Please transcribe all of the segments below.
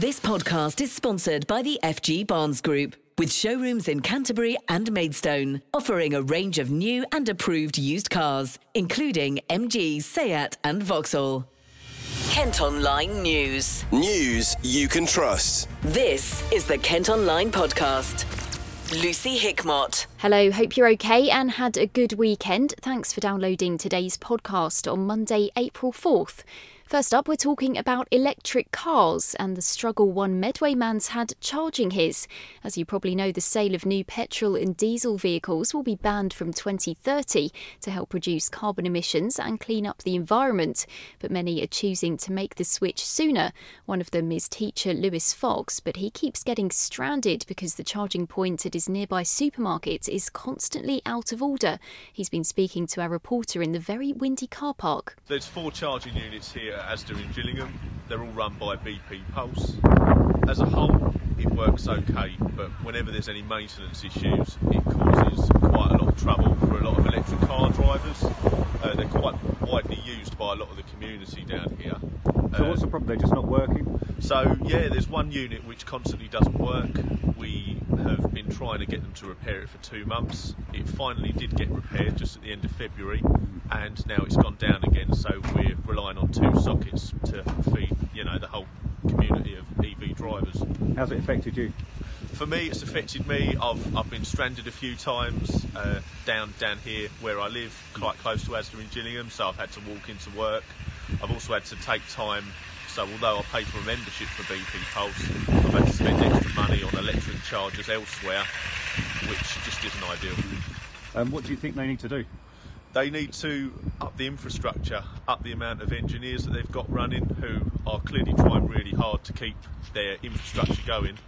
This podcast is sponsored by the FG Barnes Group, with showrooms in Canterbury and Maidstone, offering a range of new and approved used cars, including MG, Seat, and Vauxhall. Kent Online News. News you can trust. This is the Kent Online Podcast. Lucy Hickmott. Hello, hope you're okay and had a good weekend. Thanks for downloading today's podcast on Monday, April 4th. First up, we're talking about electric cars and the struggle one Medway man's had charging his. As you probably know, the sale of new petrol and diesel vehicles will be banned from 2030 to help reduce carbon emissions and clean up the environment. But many are choosing to make the switch sooner. One of them is teacher Lewis Fox, but he keeps getting stranded because the charging point at his nearby supermarket is constantly out of order. He's been speaking to our reporter in the very windy car park. There's four charging units here Asda in Gillingham. They're all run by BP Pulse. As a whole, it works okay, but whenever there's any maintenance issues, it causes quite a lot of trouble for a lot of electric car drivers. Uh, they're quite widely used by a lot of the community down here. So what's the problem? They're just not working. So yeah, there's one unit which constantly doesn't work. We have been trying to get them to repair it for two months. It finally did get repaired just at the end of February, and now it's gone down again. So we're relying on two sockets to feed, you know, the whole community of EV drivers. How's it affected you? For me, it's affected me. I've I've been stranded a few times uh, down down here where I live, quite close to Asda in Gillingham. So I've had to walk into work. I've also had to take time so although I pay for a membership for BP Pulse, I've had to spend extra money on electric chargers elsewhere, which just isn't ideal. Um, what do you think they need to do? They need to up the infrastructure, up the amount of engineers that they've got running who are clearly trying really hard to keep their infrastructure going.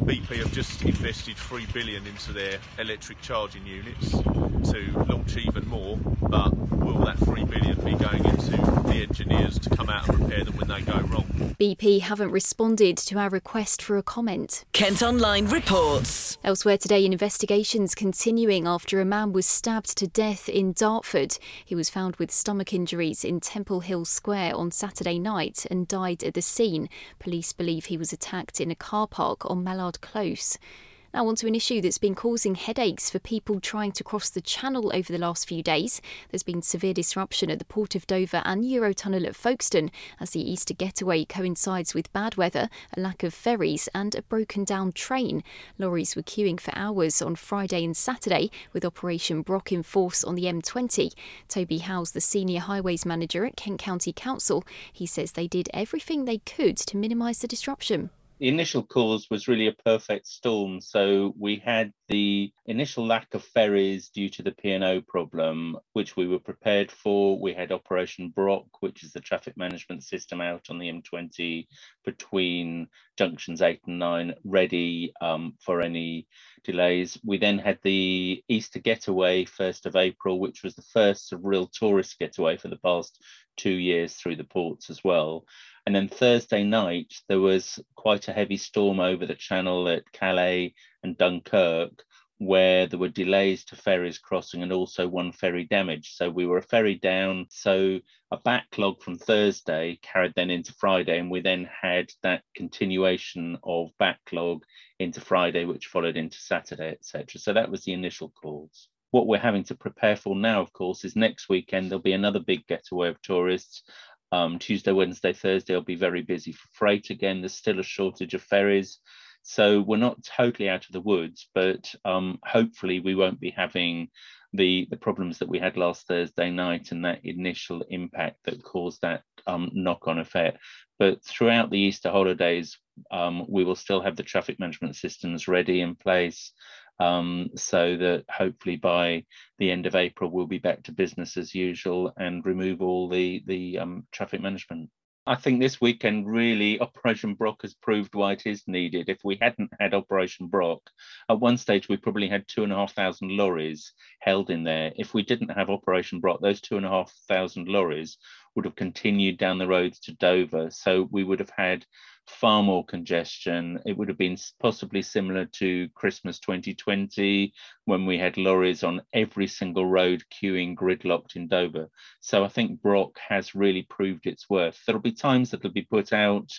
BP have just invested 3 billion into their electric charging units to launch even more, but will that 3 billion be going into the engineers to come out and repair them when they go wrong? BP haven't responded to our request for a comment. Kent Online reports. Elsewhere today, investigations continuing after a man was stabbed to death in Dartford. He was found with stomach injuries in Temple Hill Square on Saturday night and died at the scene. Police believe he was attacked in a car park on Mallard Close. Now, on to an issue that's been causing headaches for people trying to cross the Channel over the last few days. There's been severe disruption at the Port of Dover and Eurotunnel at Folkestone as the Easter getaway coincides with bad weather, a lack of ferries, and a broken down train. Lorries were queuing for hours on Friday and Saturday, with Operation Brock in force on the M20. Toby Howes, the senior highways manager at Kent County Council, he says they did everything they could to minimise the disruption the initial cause was really a perfect storm. So we had the initial lack of ferries due to the P&O problem, which we were prepared for. We had Operation Brock, which is the traffic management system out on the M20 between junctions 8 and 9, ready um, for any delays. We then had the Easter getaway, 1st of April, which was the first real tourist getaway for the past two years through the ports as well. And then Thursday night, there was quite a heavy storm over the channel at Calais and Dunkirk, where there were delays to ferries crossing and also one ferry damaged. So we were a ferry down. So a backlog from Thursday carried then into Friday, and we then had that continuation of backlog into Friday, which followed into Saturday, etc. So that was the initial cause. What we're having to prepare for now, of course, is next weekend there'll be another big getaway of tourists. Um, Tuesday, Wednesday, Thursday will be very busy for freight again. There's still a shortage of ferries. So we're not totally out of the woods, but um, hopefully we won't be having the, the problems that we had last Thursday night and that initial impact that caused that um, knock on effect. But throughout the Easter holidays, um, we will still have the traffic management systems ready in place um, so that hopefully by the end of April we'll be back to business as usual and remove all the the um, traffic management. I think this weekend really Operation Brock has proved why it is needed. If we hadn't had Operation Brock, at one stage we probably had two and a half thousand lorries held in there. If we didn't have Operation Brock, those two and a half thousand lorries would have continued down the roads to Dover. So we would have had far more congestion. It would have been possibly similar to Christmas 2020 when we had lorries on every single road queuing gridlocked in Dover. So I think Brock has really proved its worth. There'll be times that it'll be put out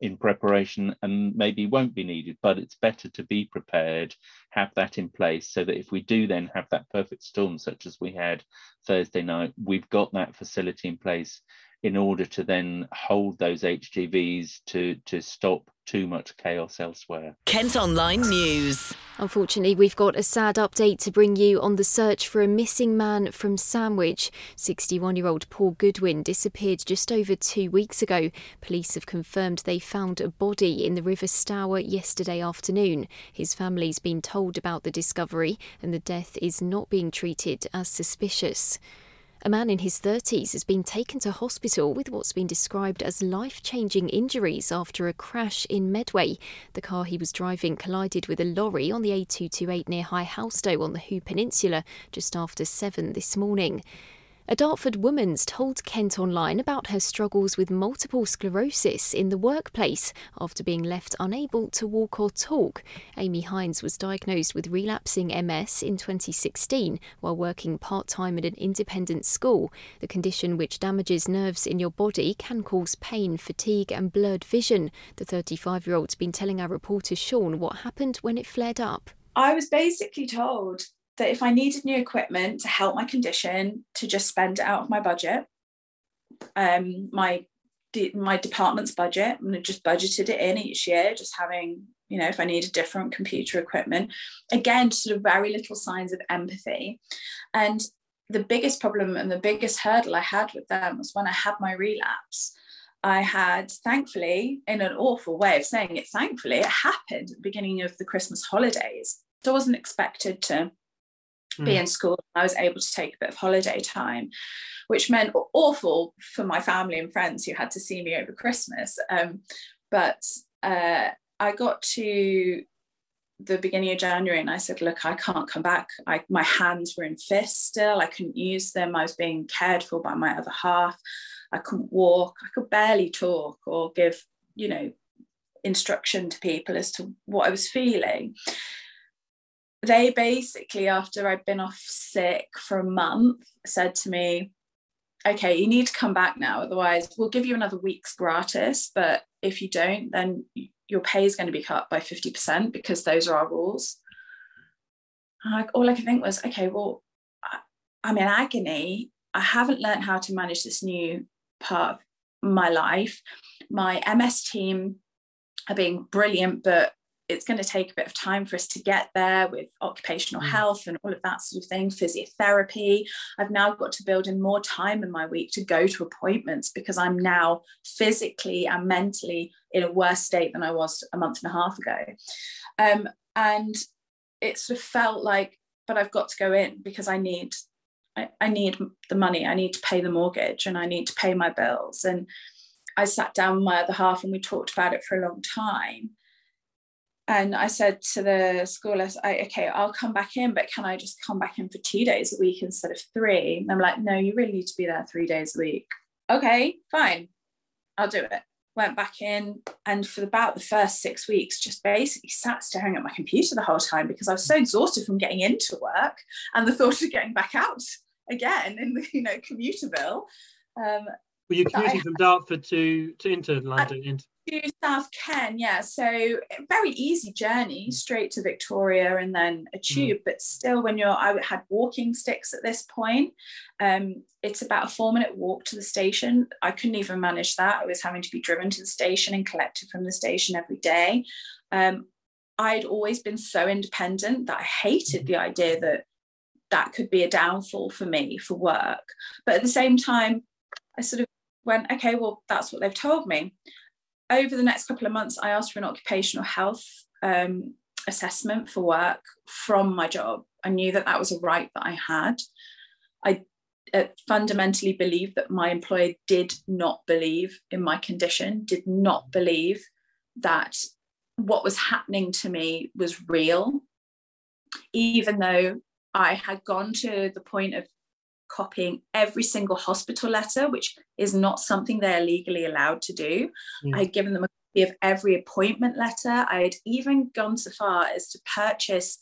in preparation and maybe won't be needed, but it's better to be prepared, have that in place so that if we do then have that perfect storm, such as we had Thursday night, we've got that facility in place in order to then hold those HGVs to, to stop too much chaos elsewhere. Kent Online News. Unfortunately, we've got a sad update to bring you on the search for a missing man from Sandwich. 61 year old Paul Goodwin disappeared just over two weeks ago. Police have confirmed they found a body in the River Stour yesterday afternoon. His family's been told about the discovery, and the death is not being treated as suspicious. A man in his 30s has been taken to hospital with what's been described as life changing injuries after a crash in Medway. The car he was driving collided with a lorry on the A228 near High Halstow on the Hoo Peninsula just after 7 this morning. A Dartford woman's told Kent Online about her struggles with multiple sclerosis in the workplace after being left unable to walk or talk. Amy Hines was diagnosed with relapsing MS in 2016 while working part time at an independent school. The condition, which damages nerves in your body, can cause pain, fatigue, and blurred vision. The 35 year old's been telling our reporter Sean what happened when it flared up. I was basically told that if I needed new equipment to help my condition, to just spend it out of my budget, um, my my department's budget, and just budgeted it in each year, just having you know if I needed different computer equipment, again, sort of very little signs of empathy, and the biggest problem and the biggest hurdle I had with them was when I had my relapse. I had, thankfully, in an awful way of saying it, thankfully, it happened at the beginning of the Christmas holidays. So I wasn't expected to mm. be in school. I was able to take a bit of holiday time, which meant awful for my family and friends who had to see me over Christmas. Um, but uh, I got to the beginning of January and I said, look, I can't come back. I, my hands were in fists still. I couldn't use them. I was being cared for by my other half. I couldn't walk. I could barely talk or give, you know, instruction to people as to what I was feeling they basically, after I'd been off sick for a month, said to me, okay, you need to come back now. Otherwise, we'll give you another week's gratis. But if you don't, then your pay is going to be cut by 50% because those are our rules. Like, all I could think was, okay, well, I'm in agony. I haven't learned how to manage this new part of my life. My MS team are being brilliant, but it's going to take a bit of time for us to get there with occupational mm. health and all of that sort of thing, physiotherapy. I've now got to build in more time in my week to go to appointments because I'm now physically and mentally in a worse state than I was a month and a half ago. Um, and it sort of felt like, but I've got to go in because I need. I, I need the money. I need to pay the mortgage and I need to pay my bills. And I sat down with my other half and we talked about it for a long time and I said to the school, I, okay, I'll come back in, but can I just come back in for two days a week instead of three? And I'm like, no, you really need to be there three days a week. Okay, fine, I'll do it. Went back in, and for about the first six weeks, just basically sat staring at my computer the whole time because I was so exhausted from getting into work and the thought of getting back out again in the you know commuter Um, Were you commuting from Dartford to to into London? into to South Ken, yeah. So very easy journey straight to Victoria and then a mm. tube. Mm. But still, when you're, I had walking sticks at this point. Um, it's about a four minute walk to the station. I couldn't even manage that. I was having to be driven to the station and collected from the station every day. Um, I'd always been so independent that I hated the idea that that could be a downfall for me for work. But at the same time, I sort of went, okay, well, that's what they've told me over the next couple of months, I asked for an occupational health um, assessment for work from my job. I knew that that was a right that I had. I uh, fundamentally believe that my employer did not believe in my condition, did not believe that what was happening to me was real, even though I had gone to the point of copying every single hospital letter, which is not something they're legally allowed to do. Mm. I had given them a copy of every appointment letter. I had even gone so far as to purchase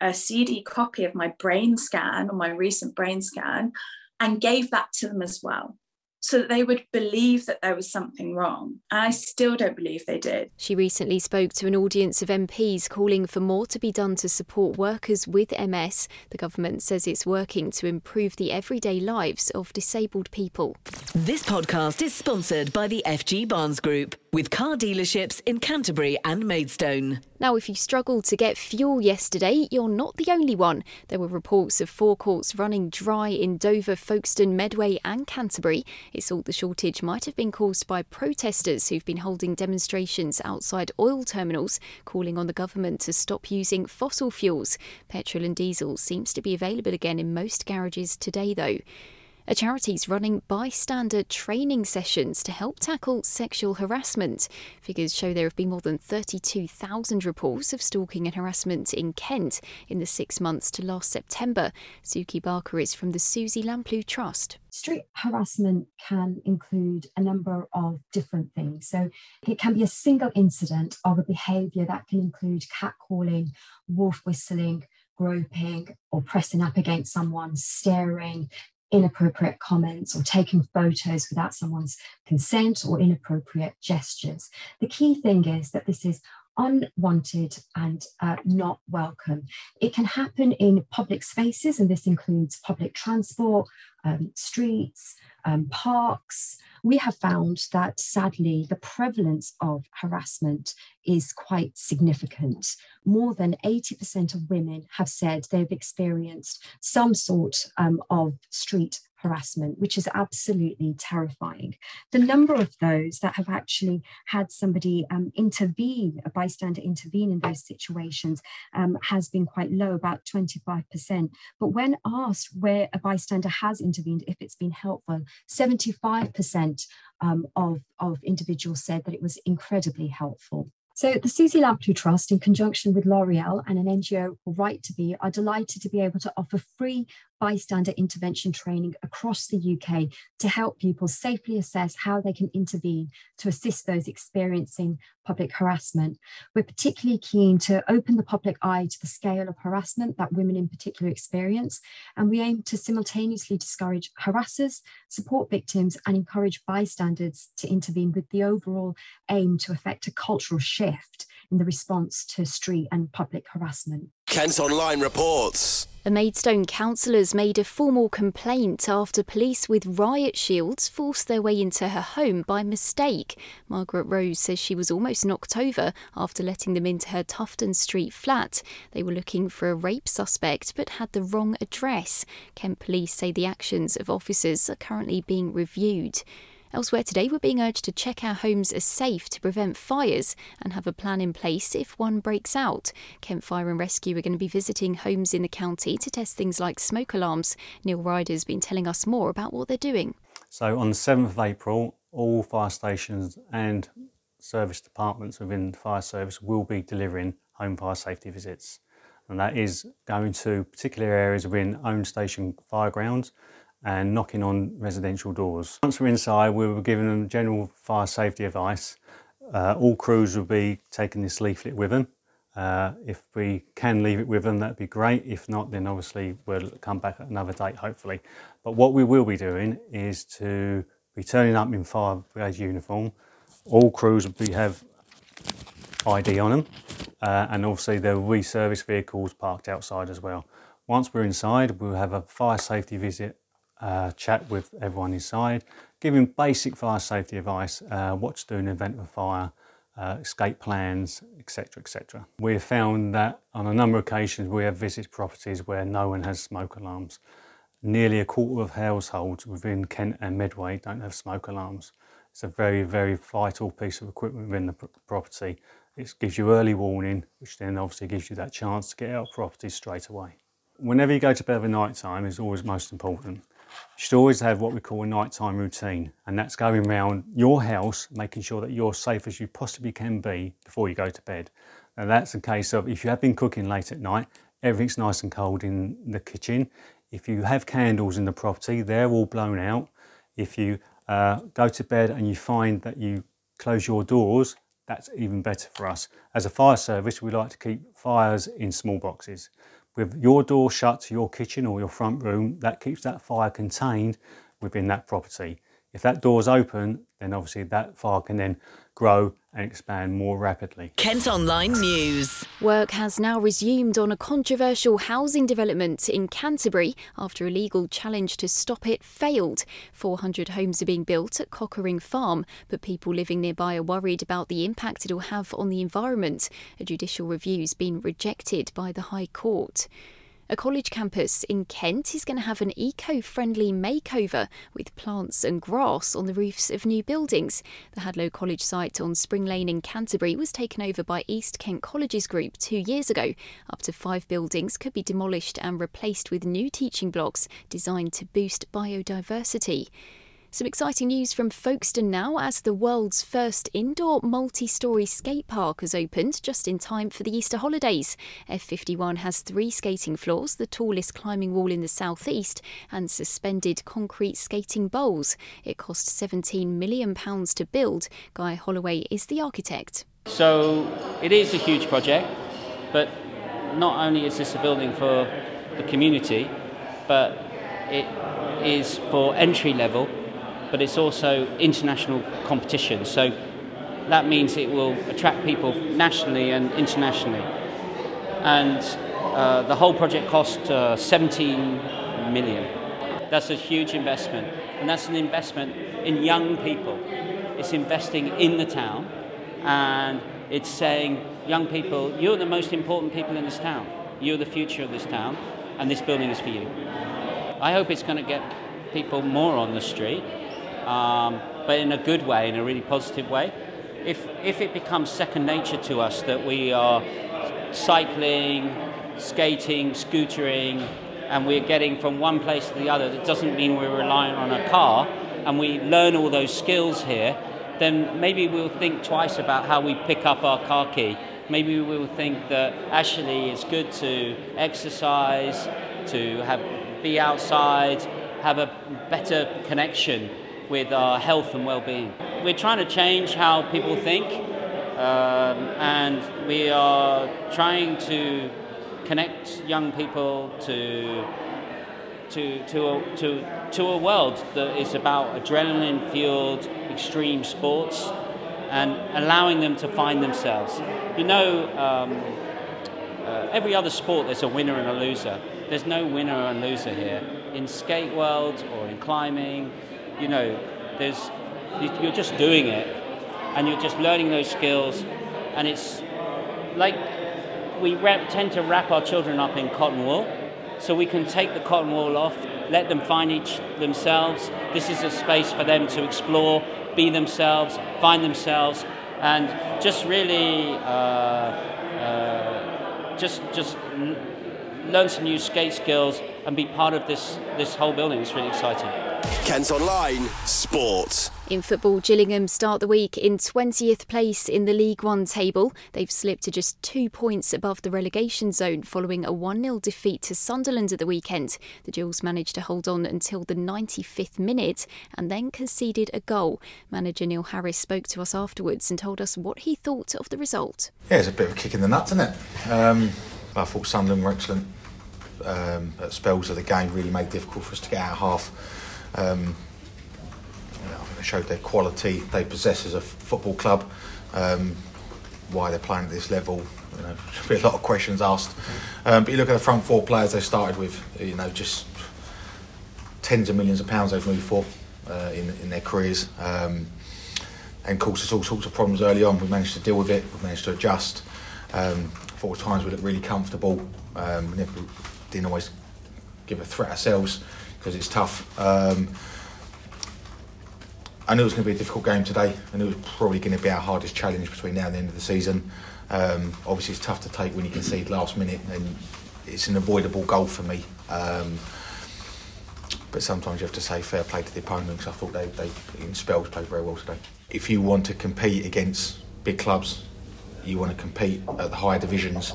a CD copy of my brain scan or my recent brain scan and gave that to them as well. So that they would believe that there was something wrong. And I still don't believe they did. She recently spoke to an audience of MPs calling for more to be done to support workers with MS. The government says it's working to improve the everyday lives of disabled people. This podcast is sponsored by the FG Barnes Group with car dealerships in Canterbury and Maidstone. Now, if you struggled to get fuel yesterday, you're not the only one. There were reports of forecourts running dry in Dover, Folkestone, Medway, and Canterbury. It's thought the shortage might have been caused by protesters who've been holding demonstrations outside oil terminals, calling on the government to stop using fossil fuels. Petrol and diesel seems to be available again in most garages today, though. A charity's running bystander training sessions to help tackle sexual harassment. Figures show there have been more than 32,000 reports of stalking and harassment in Kent in the six months to last September. Suky Bhaker is from the Suzy Lamplugh Trust. Street harassment can include a number of different things. So it can be a single incident of a behaviour that can include catcalling, wolf whistling, groping, or pressing up against someone, staring, inappropriate comments or taking photos without someone's consent or inappropriate gestures. The key thing is that this is unwanted and uh, not welcome. It can happen in public spaces, and this includes public transport, um, streets, um, parks. We have found that sadly, the prevalence of harassment is quite significant. More than 80% of women have said they've experienced some sort um, of street harassment, which is absolutely terrifying. The number of those that have actually had somebody um, intervene, a bystander intervene in those situations, um, has been quite low, about 25%. But when asked where a bystander has intervened, if it's been helpful, 75% um, of, of individuals said that it was incredibly helpful. So the Suzy Lamplugh Trust, in conjunction with L'Oreal and an NGO Right to Be, are delighted to be able to offer free bystander intervention training across the UK to help people safely assess how they can intervene to assist those experiencing public harassment. We're particularly keen to open the public eye to the scale of harassment that women in particular experience, and we aim to simultaneously discourage harassers, support victims, and encourage bystanders to intervene with the overall aim to effect a cultural shift in the response to street and public harassment. Kent Online reports. The Maidstone councillors made a formal complaint after police with riot shields forced their way into her home by mistake. Margaret Rose says she was almost knocked over after letting them into her Tufton Street flat. They were looking for a rape suspect but had the wrong address. Kent police say the actions of officers are currently being reviewed. Elsewhere today, we're being urged to check our homes as safe to prevent fires and have a plan in place if one breaks out. Kent Fire and Rescue are going to be visiting homes in the county to test things like smoke alarms. Neil Ryder's been telling us more about what they're doing. So, on the 7th of April, all fire stations and service departments within the fire service will be delivering home fire safety visits. And that is going to particular areas within own station fire grounds and knocking on residential doors. Once we're inside, we were given them general fire safety advice. Uh, all crews will be taking this leaflet with them. Uh, if we can leave it with them, that'd be great. If not, then obviously we'll come back at another date, hopefully. But what we will be doing is to be turning up in fire brigade uniform. All crews will be, have ID on them, uh, and obviously there will be service vehicles parked outside as well. Once we're inside, we'll have a fire safety visit uh, chat with everyone inside, giving basic fire safety advice, uh, what to do in the event of a fire, uh, escape plans, etc. etc. We have found that on a number of occasions we have visited properties where no one has smoke alarms. Nearly a quarter of households within Kent and Medway don't have smoke alarms. It's a very, very vital piece of equipment within the property. It gives you early warning, which then obviously gives you that chance to get out of property straight away. Whenever you go to bed at night time is always most important. You should always have what we call a nighttime routine, and that's going around your house, making sure that you're safe as you possibly can be before you go to bed. Now, that's a case of if you have been cooking late at night, everything's nice and cold in the kitchen. If you have candles in the property, they're all blown out. If you uh, go to bed and you find that you close your doors, that's even better for us. As a fire service, we like to keep fires in small boxes with your door shut to your kitchen or your front room, that keeps that fire contained within that property. If that door's open, then obviously that fire can then grow and expand more rapidly. Kent Online News. Work has now resumed on a controversial housing development in Canterbury after a legal challenge to stop it failed. 400 homes are being built at Cockering Farm, but people living nearby are worried about the impact it will have on the environment. A judicial review's been rejected by the High Court. A college campus in Kent is going to have an eco friendly makeover with plants and grass on the roofs of new buildings. The Hadlow College site on Spring Lane in Canterbury was taken over by East Kent Colleges Group two years ago. Up to five buildings could be demolished and replaced with new teaching blocks designed to boost biodiversity. Some exciting news from Folkestone now as the world's first indoor multi story skate park has opened just in time for the Easter holidays. F51 has three skating floors, the tallest climbing wall in the southeast, and suspended concrete skating bowls. It cost £17 million to build. Guy Holloway is the architect. So it is a huge project, but not only is this a building for the community, but it is for entry level but it's also international competition. So that means it will attract people nationally and internationally. And uh, the whole project cost uh, 17 million. That's a huge investment, and that's an investment in young people. It's investing in the town, and it's saying, young people, you're the most important people in this town. You're the future of this town, and this building is for you. I hope it's going to get people more on the street um, but in a good way, in a really positive way. If, if it becomes second nature to us that we are cycling, skating, scootering, and we're getting from one place to the other, it doesn't mean we're relying on a car, and we learn all those skills here, then maybe we'll think twice about how we pick up our car key. Maybe we'll think that actually it's good to exercise, to have be outside, have a better connection with our health and well-being. We're trying to change how people think, um, and we are trying to connect young people to to to a, to to a world that is about adrenaline-fueled extreme sports and allowing them to find themselves. You know, um, uh, every other sport there's a winner and a loser. There's no winner and loser here. In skate world or in climbing, you know, there's you're just doing it, and you're just learning those skills, and it's like we wrap, tend to wrap our children up in cotton wool, so we can take the cotton wool off, let them find each themselves. This is a space for them to explore, be themselves, find themselves, and just really uh, uh, just just learn some new skate skills and be part of this this whole building. It's really exciting. Kent Online Sport. In football, Gillingham start the week in 20th place in the League One table. They've slipped to just two points above the relegation zone following a 1 0 defeat to Sunderland at the weekend. The Gills managed to hold on until the 95th minute and then conceded a goal. Manager Neil Harris spoke to us afterwards and told us what he thought of the result. Yeah, it's a bit of a kick in the nuts, isn't it? Um, I thought Sunderland were excellent um, at spells of the game, really made difficult for us to get out half. Um, you know, they showed their quality they possess as a f- football club. Um, why they're playing at this level, you know, be a lot of questions asked. Um, but you look at the front four players they started with, you know, just tens of millions of pounds they've moved for uh, in, in their careers. Um, and course, there's all sorts of problems early on. We managed to deal with it. We managed to adjust. Um, for times we looked really comfortable. Um, we didn't always give a threat ourselves because it's tough. Um, I knew it was going to be a difficult game today. I knew it was probably going to be our hardest challenge between now and the end of the season. Um, obviously, it's tough to take when you concede last minute, and it's an avoidable goal for me. Um, but sometimes you have to say fair play to the opponent because I thought they, they, in spells, played very well today. If you want to compete against big clubs, you want to compete at the higher divisions,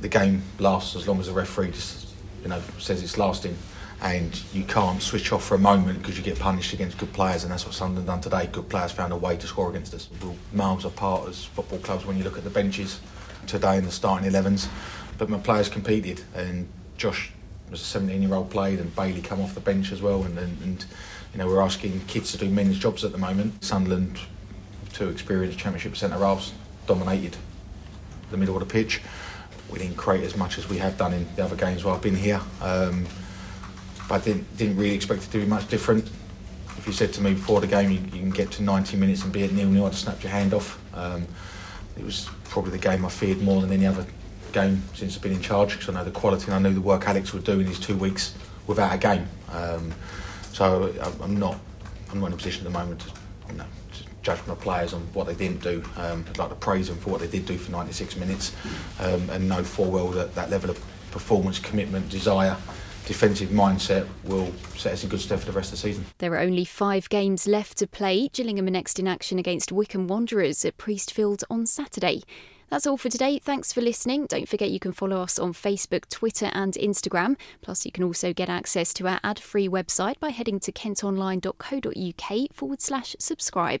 the game lasts as long as the referee just, you know, says it's lasting and you can't switch off for a moment because you get punished against good players, and that's what Sunderland done today. Good players found a way to score against us. We're miles apart as football clubs when you look at the benches today and the starting 11s, but my players competed, and Josh was a 17 year old played, and Bailey come off the bench as well, and, and, and You know, we're asking kids to do men's jobs at the moment. Sunderland, two experienced Championship centre halves, dominated the middle of the pitch. We didn't create as much as we have done in the other games while I've been here. Um, but I didn't, didn't really expect it to be much different. If you said to me before the game you, you can get to 90 minutes and be at nil nil, I'd snap your hand off. Um, it was probably the game I feared more than any other game since I've been in charge because I know the quality and I knew the work Alex would do in his two weeks without a game. Um, so I'm not, I'm not in a position at the moment to, you know, to of players on what they didn't do. Um, I'd like to praise them for what they did do for 96 minutes um, and know full well that that level of performance, commitment, desire defensive mindset will set us in good stead for the rest of the season. There are only five games left to play. Gillingham are next in action against Wycombe Wanderers at Priestfield on Saturday. That's all for today. Thanks for listening. Don't forget you can follow us on Facebook, Twitter, and Instagram. Plus, you can also get access to our ad free website by heading to kentonline.co.uk forward slash subscribe.